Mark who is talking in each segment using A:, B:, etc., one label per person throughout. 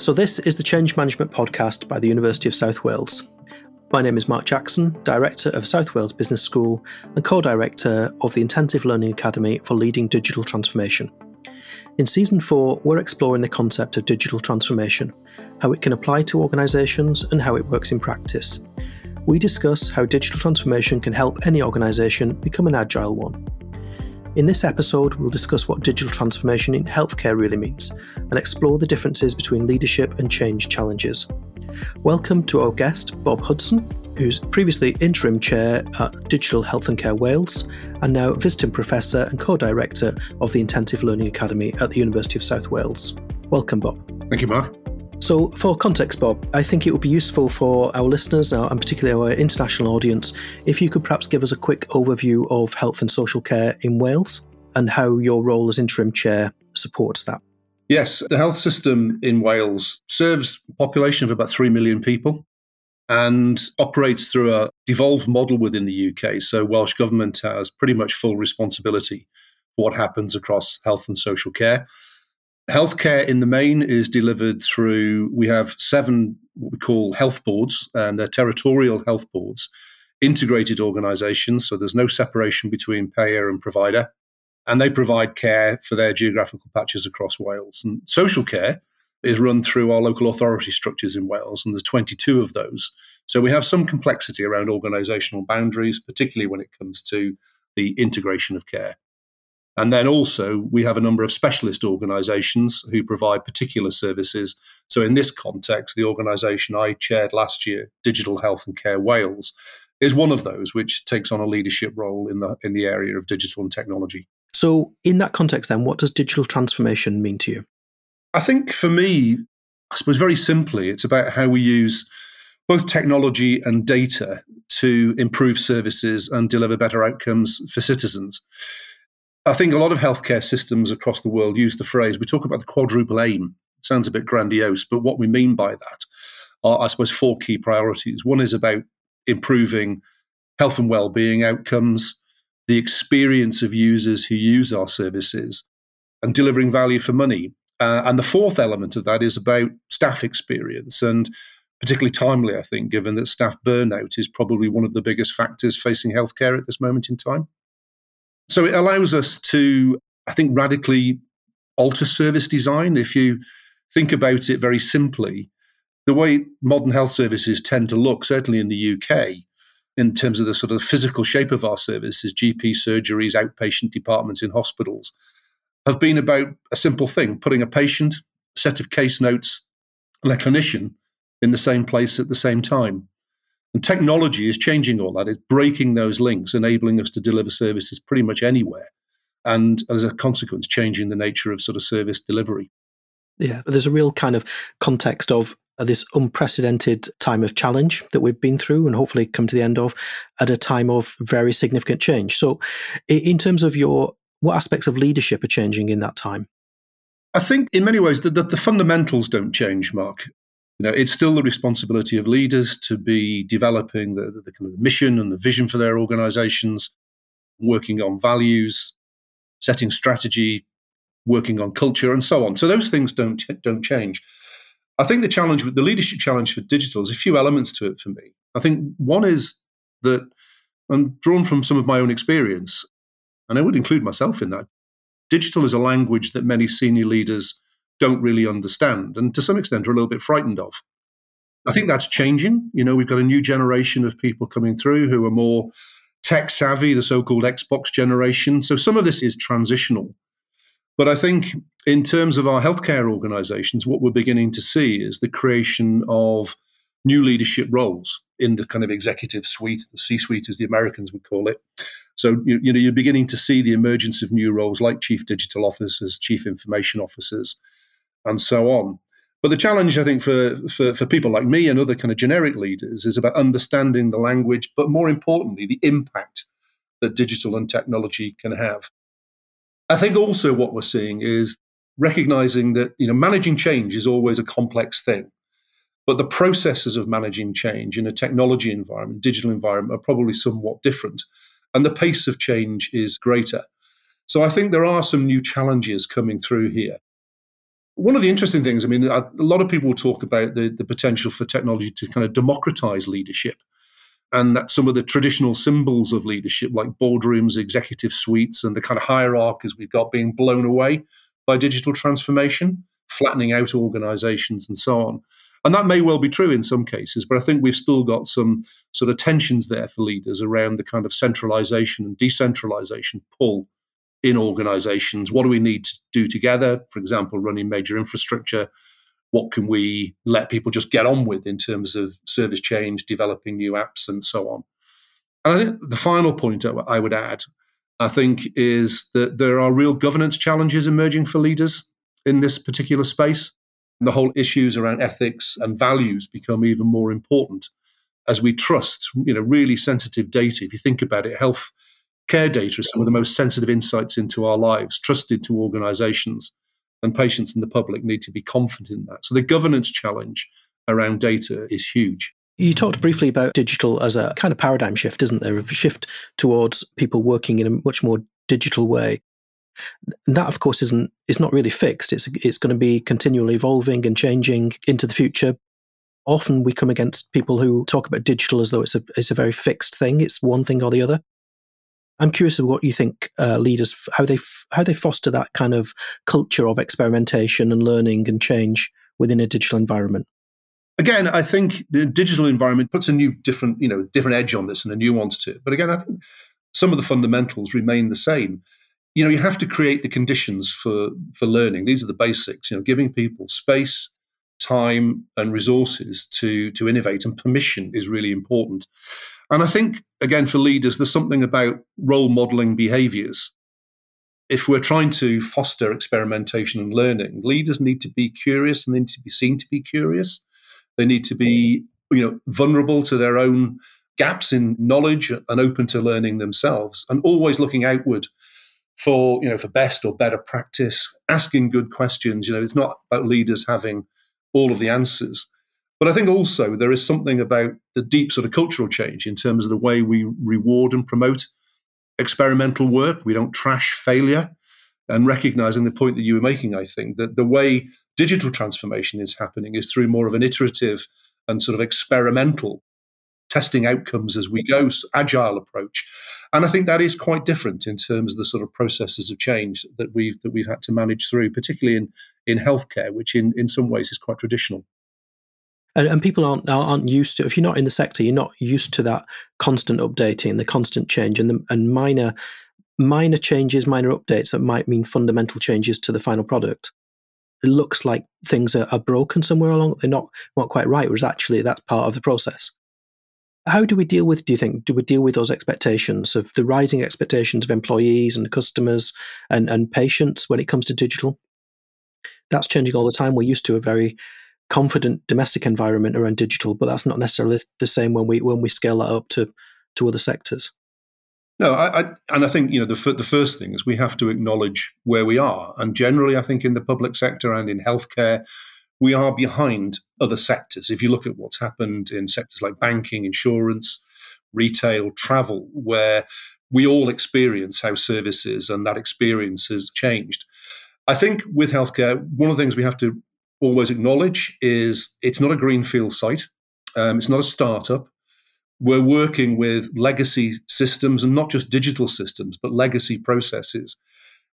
A: So, this is the Change Management Podcast by the University of South Wales. My name is Mark Jackson, Director of South Wales Business School and co director of the Intensive Learning Academy for Leading Digital Transformation. In Season 4, we're exploring the concept of digital transformation, how it can apply to organisations, and how it works in practice. We discuss how digital transformation can help any organisation become an agile one. In this episode, we'll discuss what digital transformation in healthcare really means and explore the differences between leadership and change challenges. Welcome to our guest, Bob Hudson, who's previously interim chair at Digital Health and Care Wales and now visiting professor and co director of the Intensive Learning Academy at the University of South Wales. Welcome, Bob.
B: Thank you, Mark.
A: So, for context, Bob, I think it would be useful for our listeners, uh, and particularly our international audience, if you could perhaps give us a quick overview of health and social care in Wales and how your role as interim chair supports that.
B: Yes, the health system in Wales serves a population of about 3 million people and operates through a devolved model within the UK. So, Welsh Government has pretty much full responsibility for what happens across health and social care. Healthcare in the main is delivered through, we have seven what we call health boards, and they're territorial health boards, integrated organizations. So there's no separation between payer and provider. And they provide care for their geographical patches across Wales. And social care is run through our local authority structures in Wales, and there's 22 of those. So we have some complexity around organizational boundaries, particularly when it comes to the integration of care. And then also, we have a number of specialist organizations who provide particular services. So, in this context, the organization I chaired last year, Digital Health and Care Wales, is one of those which takes on a leadership role in the, in the area of digital and technology.
A: So, in that context, then, what does digital transformation mean to you?
B: I think for me, I suppose very simply, it's about how we use both technology and data to improve services and deliver better outcomes for citizens. I think a lot of healthcare systems across the world use the phrase, we talk about the quadruple aim. It sounds a bit grandiose, but what we mean by that are, I suppose, four key priorities. One is about improving health and well-being outcomes, the experience of users who use our services, and delivering value for money. Uh, and the fourth element of that is about staff experience and particularly timely, I think, given that staff burnout is probably one of the biggest factors facing healthcare at this moment in time. So it allows us to, I think, radically alter service design. If you think about it very simply, the way modern health services tend to look, certainly in the UK, in terms of the sort of physical shape of our services, GP surgeries, outpatient departments in hospitals, have been about a simple thing putting a patient, set of case notes, and a clinician in the same place at the same time. And technology is changing all that. It's breaking those links, enabling us to deliver services pretty much anywhere. And as a consequence, changing the nature of sort of service delivery.
A: Yeah, there's a real kind of context of uh, this unprecedented time of challenge that we've been through and hopefully come to the end of at a time of very significant change. So, in terms of your, what aspects of leadership are changing in that time?
B: I think in many ways the, the, the fundamentals don't change, Mark. You know, it's still the responsibility of leaders to be developing the, the, the kind of mission and the vision for their organizations, working on values, setting strategy, working on culture, and so on. So those things don't don't change. I think the challenge the leadership challenge for digital is a few elements to it for me. I think one is that I'm drawn from some of my own experience, and I would include myself in that. Digital is a language that many senior leaders don't really understand and to some extent are a little bit frightened of. I think that's changing. You know, we've got a new generation of people coming through who are more tech savvy, the so called Xbox generation. So some of this is transitional. But I think in terms of our healthcare organizations, what we're beginning to see is the creation of new leadership roles in the kind of executive suite, the C suite as the Americans would call it. So you, you know you're beginning to see the emergence of new roles like chief digital officers, chief information officers, and so on. But the challenge, I think, for, for, for people like me and other kind of generic leaders is about understanding the language, but more importantly, the impact that digital and technology can have. I think also what we're seeing is recognizing that you know managing change is always a complex thing, but the processes of managing change in a technology environment, digital environment, are probably somewhat different, and the pace of change is greater. So I think there are some new challenges coming through here one of the interesting things, I mean, a lot of people talk about the, the potential for technology to kind of democratize leadership and that some of the traditional symbols of leadership, like boardrooms, executive suites, and the kind of hierarchies we've got being blown away by digital transformation, flattening out organizations and so on. And that may well be true in some cases, but I think we've still got some sort of tensions there for leaders around the kind of centralization and decentralization pull in organizations. What do we need to do together? For example, running major infrastructure. What can we let people just get on with in terms of service change, developing new apps, and so on? And I think the final point I would add, I think, is that there are real governance challenges emerging for leaders in this particular space. And the whole issues around ethics and values become even more important as we trust, you know, really sensitive data. If you think about it, health care data is some of the most sensitive insights into our lives, trusted to organizations. And patients and the public need to be confident in that. So the governance challenge around data is huge.
A: You talked briefly about digital as a kind of paradigm shift, isn't there? A shift towards people working in a much more digital way. That, of course, isn't is not really fixed. It's it's going to be continually evolving and changing into the future. Often we come against people who talk about digital as though it's a it's a very fixed thing. It's one thing or the other. I'm curious of what you think uh, leaders how they how they foster that kind of culture of experimentation and learning and change within a digital environment.
B: Again, I think the digital environment puts a new different you know different edge on this and a nuance to it. But again, I think some of the fundamentals remain the same. You know, you have to create the conditions for for learning. These are the basics. You know, giving people space, time, and resources to to innovate, and permission is really important. And I think, again, for leaders, there's something about role modeling behaviors. If we're trying to foster experimentation and learning, leaders need to be curious and they need to be seen to be curious. They need to be, you know, vulnerable to their own gaps in knowledge and open to learning themselves and always looking outward for, you know, for best or better practice, asking good questions. You know, it's not about leaders having all of the answers but I think also there is something about the deep sort of cultural change in terms of the way we reward and promote experimental work. We don't trash failure. And recognizing the point that you were making, I think that the way digital transformation is happening is through more of an iterative and sort of experimental testing outcomes as we go, agile approach. And I think that is quite different in terms of the sort of processes of change that we've that we've had to manage through, particularly in in healthcare, which in, in some ways is quite traditional
A: and, and people aren't aren't used to if you're not in the sector you're not used to that constant updating the constant change and the, and minor minor changes minor updates that might mean fundamental changes to the final product. It looks like things are, are broken somewhere along they're not not quite right whereas actually that's part of the process. How do we deal with do you think do we deal with those expectations of the rising expectations of employees and customers and, and patients when it comes to digital? That's changing all the time. We're used to a very confident domestic environment around digital, but that's not necessarily the same when we when we scale that up to to other sectors.
B: No, I, I, and I think you know the the first thing is we have to acknowledge where we are, and generally, I think in the public sector and in healthcare, we are behind other sectors. If you look at what's happened in sectors like banking, insurance, retail, travel, where we all experience how services and that experience has changed. I think with healthcare, one of the things we have to always acknowledge is it's not a greenfield site. Um, it's not a startup. We're working with legacy systems and not just digital systems, but legacy processes,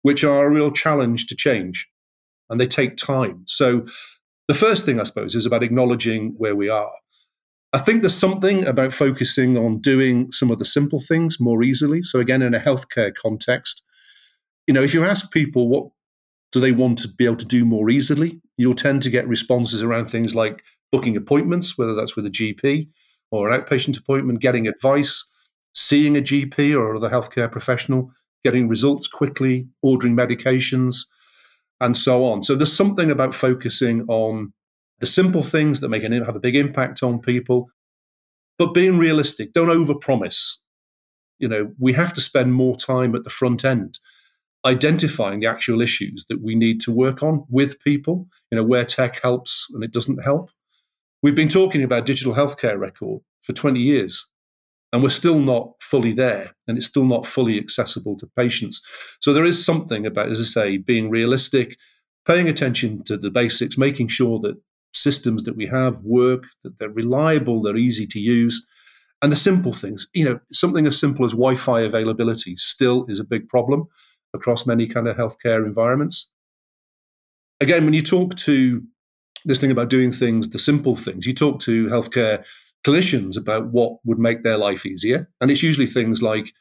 B: which are a real challenge to change and they take time. So, the first thing, I suppose, is about acknowledging where we are. I think there's something about focusing on doing some of the simple things more easily. So, again, in a healthcare context, you know, if you ask people what do they want to be able to do more easily? You'll tend to get responses around things like booking appointments, whether that's with a GP or an outpatient appointment, getting advice, seeing a GP or other healthcare professional, getting results quickly, ordering medications, and so on. So there's something about focusing on the simple things that make an have a big impact on people, but being realistic. Don't overpromise. You know, we have to spend more time at the front end identifying the actual issues that we need to work on with people, you know, where tech helps and it doesn't help. We've been talking about digital healthcare record for 20 years, and we're still not fully there, and it's still not fully accessible to patients. So there is something about, as I say, being realistic, paying attention to the basics, making sure that systems that we have work, that they're reliable, they're easy to use, and the simple things. You know, something as simple as Wi-Fi availability still is a big problem across many kind of healthcare environments. Again, when you talk to this thing about doing things, the simple things, you talk to healthcare clinicians about what would make their life easier, and it's usually things like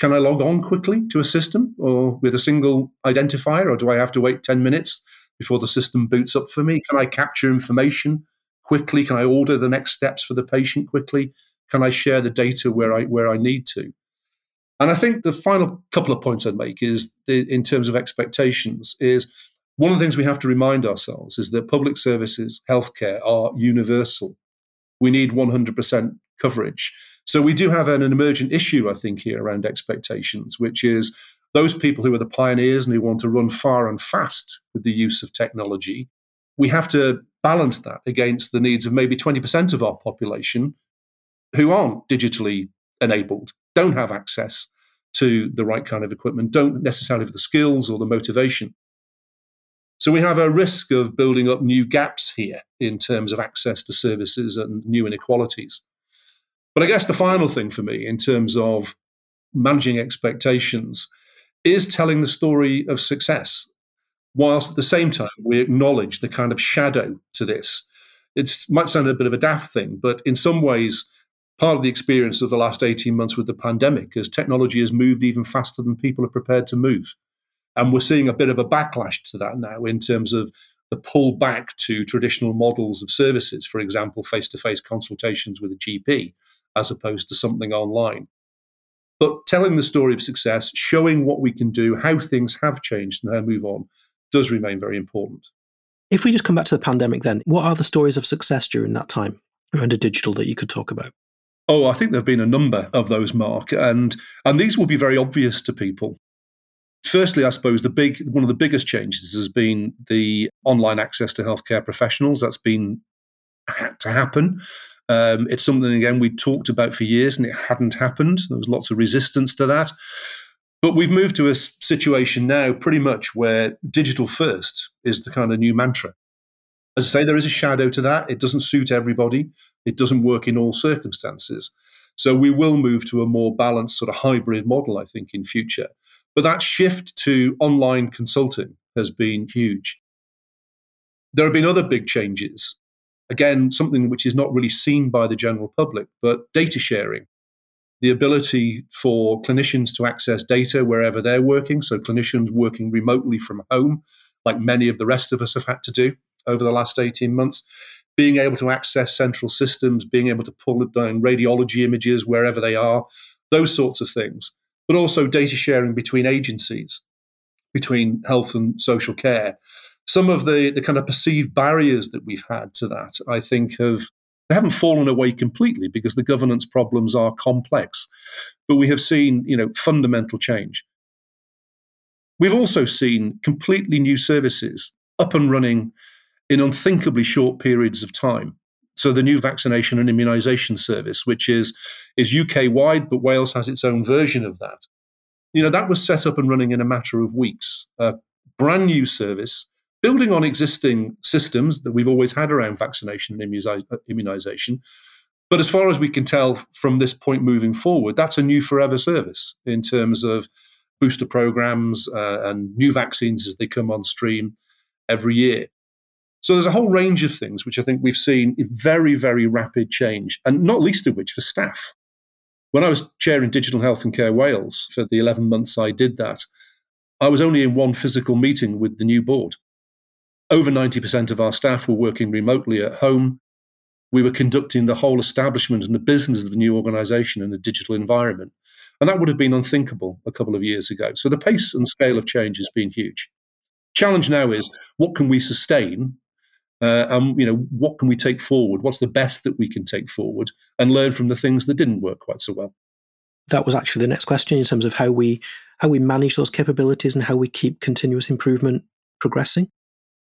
B: can I log on quickly to a system or with a single identifier, or do I have to wait 10 minutes before the system boots up for me? Can I capture information quickly? Can I order the next steps for the patient quickly? Can I share the data where I where I need to? And I think the final couple of points I'd make is the, in terms of expectations is one of the things we have to remind ourselves is that public services, healthcare are universal. We need 100% coverage. So we do have an, an emergent issue, I think, here around expectations, which is those people who are the pioneers and who want to run far and fast with the use of technology. We have to balance that against the needs of maybe 20% of our population who aren't digitally enabled, don't have access to the right kind of equipment, don't necessarily have the skills or the motivation. So we have a risk of building up new gaps here in terms of access to services and new inequalities. But I guess the final thing for me in terms of managing expectations is telling the story of success, whilst at the same time we acknowledge the kind of shadow to this. It might sound a bit of a daft thing, but in some ways, part of the experience of the last 18 months with the pandemic is technology has moved even faster than people are prepared to move. And we're seeing a bit of a backlash to that now in terms of the pull back to traditional models of services, for example, face to face consultations with a GP, as opposed to something online. But telling the story of success, showing what we can do, how things have changed and how we move on, does remain very important.
A: If we just come back to the pandemic, then, what are the stories of success during that time around a digital that you could talk about?
B: Oh, I think there have been a number of those, Mark, and and these will be very obvious to people. Firstly, I suppose the big one of the biggest changes has been the online access to healthcare professionals. That's been had to happen. Um, it's something again we talked about for years, and it hadn't happened. There was lots of resistance to that. But we've moved to a situation now, pretty much where digital first is the kind of new mantra. As I say, there is a shadow to that. It doesn't suit everybody. It doesn't work in all circumstances. So we will move to a more balanced sort of hybrid model, I think, in future. But that shift to online consulting has been huge. There have been other big changes. Again, something which is not really seen by the general public, but data sharing. The ability for clinicians to access data wherever they're working. So, clinicians working remotely from home, like many of the rest of us have had to do over the last 18 months being able to access central systems, being able to pull down radiology images wherever they are, those sorts of things, but also data sharing between agencies, between health and social care. Some of the, the kind of perceived barriers that we've had to that, I think, have they haven't fallen away completely because the governance problems are complex, but we have seen, you know, fundamental change. We've also seen completely new services up and running in unthinkably short periods of time. So the new vaccination and immunisation service, which is is UK wide, but Wales has its own version of that. You know that was set up and running in a matter of weeks. A brand new service, building on existing systems that we've always had around vaccination and immunisation. But as far as we can tell from this point moving forward, that's a new forever service in terms of booster programs uh, and new vaccines as they come on stream every year. So there's a whole range of things which I think we've seen very, very rapid change, and not least of which for staff. When I was chairing Digital Health and Care Wales for the 11 months I did that, I was only in one physical meeting with the new board. Over 90% of our staff were working remotely at home. We were conducting the whole establishment and the business of the new organization in a digital environment. And that would have been unthinkable a couple of years ago. So the pace and scale of change has been huge. Challenge now is what can we sustain uh, and you know what can we take forward what's the best that we can take forward and learn from the things that didn't work quite so well
A: that was actually the next question in terms of how we how we manage those capabilities and how we keep continuous improvement progressing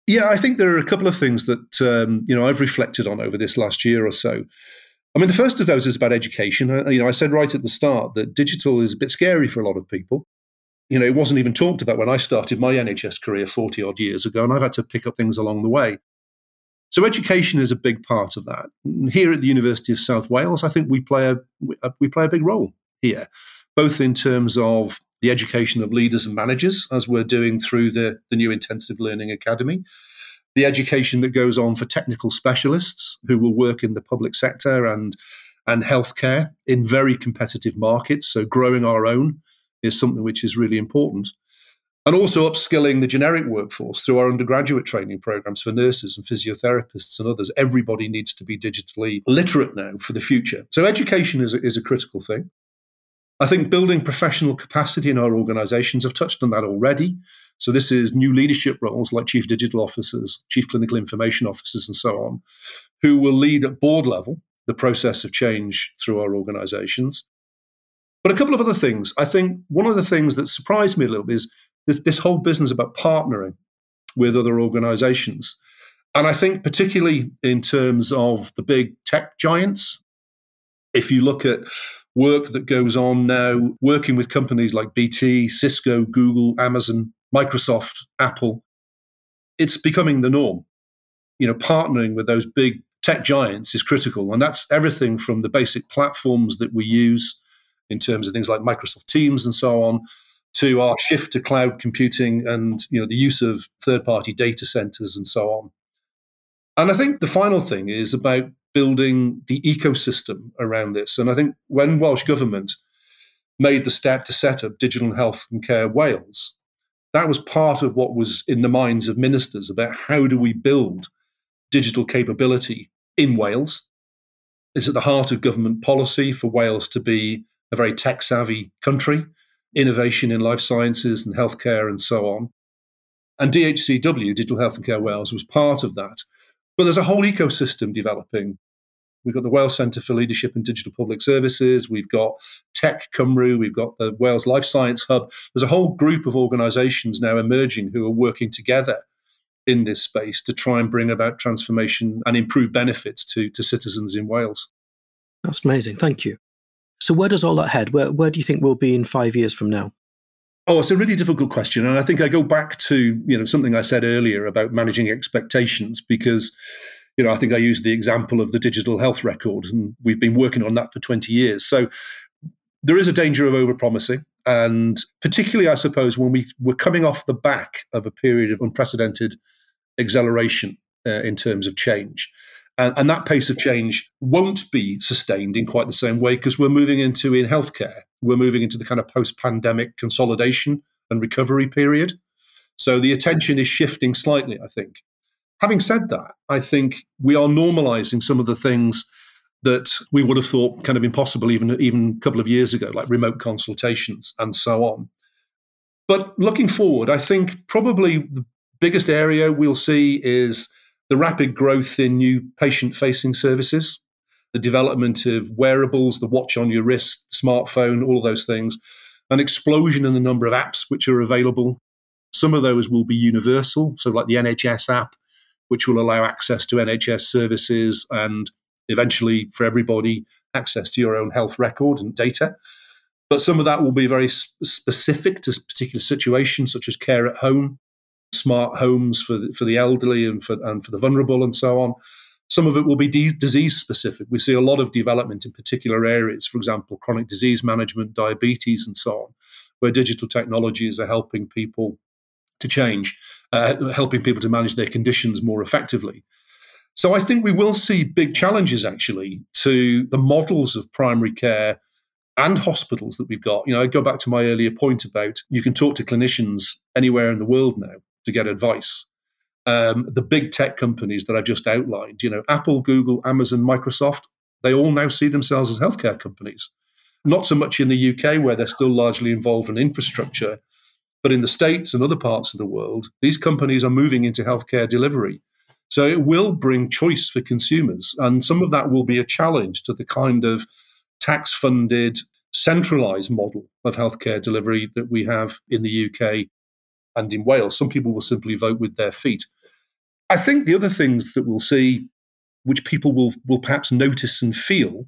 B: yeah i think there are a couple of things that um, you know i've reflected on over this last year or so I mean, the first of those is about education. you know, I said right at the start that digital is a bit scary for a lot of people. You know, it wasn't even talked about when I started my NHS career 40 odd years ago, and I've had to pick up things along the way. So education is a big part of that. Here at the University of South Wales, I think we play a uh, we play a big role here, both in terms of the education of leaders and managers, as we're doing through the, the new Intensive Learning Academy, the education that goes on for technical specialists who will work in the public sector and and healthcare in very competitive markets. So growing our own is something which is really important and also upskilling the generic workforce through our undergraduate training programs for nurses and physiotherapists and others. Everybody needs to be digitally literate now for the future. So, education is a, is a critical thing. I think building professional capacity in our organizations, I've touched on that already. So, this is new leadership roles like chief digital officers, chief clinical information officers, and so on, who will lead at board level the process of change through our organizations. But a couple of other things. I think one of the things that surprised me a little bit is this, this whole business about partnering with other organizations. And I think, particularly in terms of the big tech giants, if you look at work that goes on now, working with companies like BT, Cisco, Google, Amazon, Microsoft, Apple, it's becoming the norm. You know, partnering with those big tech giants is critical. And that's everything from the basic platforms that we use in terms of things like Microsoft Teams and so on, to our shift to cloud computing and you know the use of third party data centers and so on. And I think the final thing is about building the ecosystem around this. And I think when Welsh Government made the step to set up Digital Health and Care Wales, that was part of what was in the minds of ministers about how do we build digital capability in Wales. It's at the heart of government policy for Wales to be a very tech savvy country innovation in life sciences and healthcare and so on. And DHCW, Digital Health and Care Wales, was part of that. But there's a whole ecosystem developing. We've got the Wales Centre for Leadership in Digital Public Services. We've got Tech Cymru. We've got the Wales Life Science Hub. There's a whole group of organisations now emerging who are working together in this space to try and bring about transformation and improve benefits to, to citizens in Wales.
A: That's amazing. Thank you. So where does all that head? Where where do you think we'll be in five years from now?
B: Oh, it's a really difficult question, and I think I go back to you know something I said earlier about managing expectations because you know I think I used the example of the digital health record, and we've been working on that for twenty years. So there is a danger of overpromising, and particularly I suppose when we were coming off the back of a period of unprecedented acceleration uh, in terms of change. And, and that pace of change won't be sustained in quite the same way because we're moving into, in healthcare, we're moving into the kind of post pandemic consolidation and recovery period. So the attention is shifting slightly, I think. Having said that, I think we are normalizing some of the things that we would have thought kind of impossible even, even a couple of years ago, like remote consultations and so on. But looking forward, I think probably the biggest area we'll see is the rapid growth in new patient facing services, the development of wearables, the watch on your wrist, smartphone, all of those things, an explosion in the number of apps which are available. Some of those will be universal, so like the NHS app, which will allow access to NHS services and eventually for everybody access to your own health record and data. But some of that will be very specific to particular situations, such as care at home, smart homes for the, for the elderly and for and for the vulnerable and so on. Some of it will be de- disease specific. We see a lot of development in particular areas, for example, chronic disease management, diabetes, and so on, where digital technologies are helping people to change, uh, helping people to manage their conditions more effectively. So I think we will see big challenges actually to the models of primary care and hospitals that we've got. You know, I go back to my earlier point about you can talk to clinicians anywhere in the world now to get advice. Um, the big tech companies that I've just outlined, you know, Apple, Google, Amazon, Microsoft, they all now see themselves as healthcare companies. Not so much in the UK, where they're still largely involved in infrastructure, but in the States and other parts of the world, these companies are moving into healthcare delivery. So it will bring choice for consumers. And some of that will be a challenge to the kind of tax funded, centralized model of healthcare delivery that we have in the UK and in Wales. Some people will simply vote with their feet. I think the other things that we'll see, which people will, will perhaps notice and feel,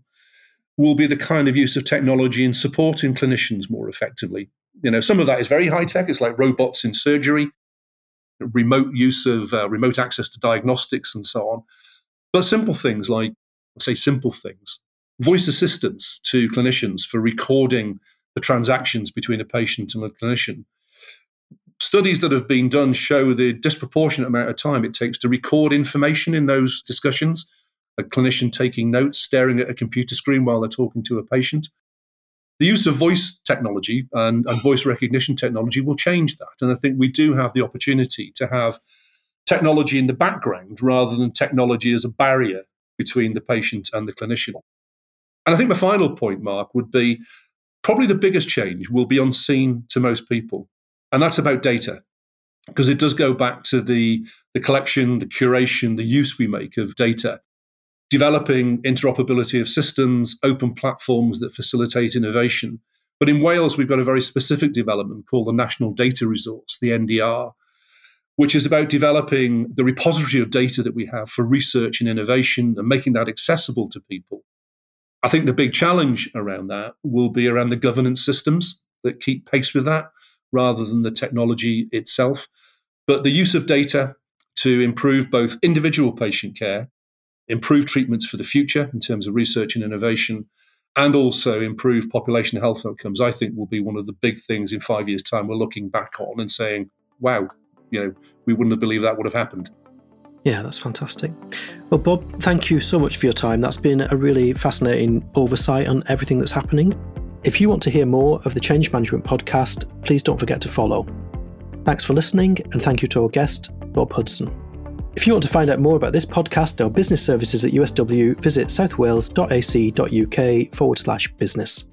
B: will be the kind of use of technology in supporting clinicians more effectively. You know, some of that is very high tech. It's like robots in surgery, remote use of uh, remote access to diagnostics, and so on. But simple things like, say, simple things, voice assistance to clinicians for recording the transactions between a patient and a clinician. Studies that have been done show the disproportionate amount of time it takes to record information in those discussions. A clinician taking notes, staring at a computer screen while they're talking to a patient. The use of voice technology and, and voice recognition technology will change that. And I think we do have the opportunity to have technology in the background rather than technology as a barrier between the patient and the clinician. And I think the final point, Mark, would be probably the biggest change will be unseen to most people, and that's about data. Because it does go back to the, the collection, the curation, the use we make of data, developing interoperability of systems, open platforms that facilitate innovation. But in Wales, we've got a very specific development called the National Data Resource, the NDR, which is about developing the repository of data that we have for research and innovation and making that accessible to people. I think the big challenge around that will be around the governance systems that keep pace with that rather than the technology itself. But the use of data to improve both individual patient care, improve treatments for the future in terms of research and innovation, and also improve population health outcomes, I think will be one of the big things in five years' time we're looking back on and saying, wow, you know, we wouldn't have believed that would have happened.
A: Yeah, that's fantastic. Well, Bob, thank you so much for your time. That's been a really fascinating oversight on everything that's happening. If you want to hear more of the Change Management podcast, please don't forget to follow. Thanks for listening, and thank you to our guest, Bob Hudson. If you want to find out more about this podcast or business services at USW, visit southwales.ac.uk forward slash business.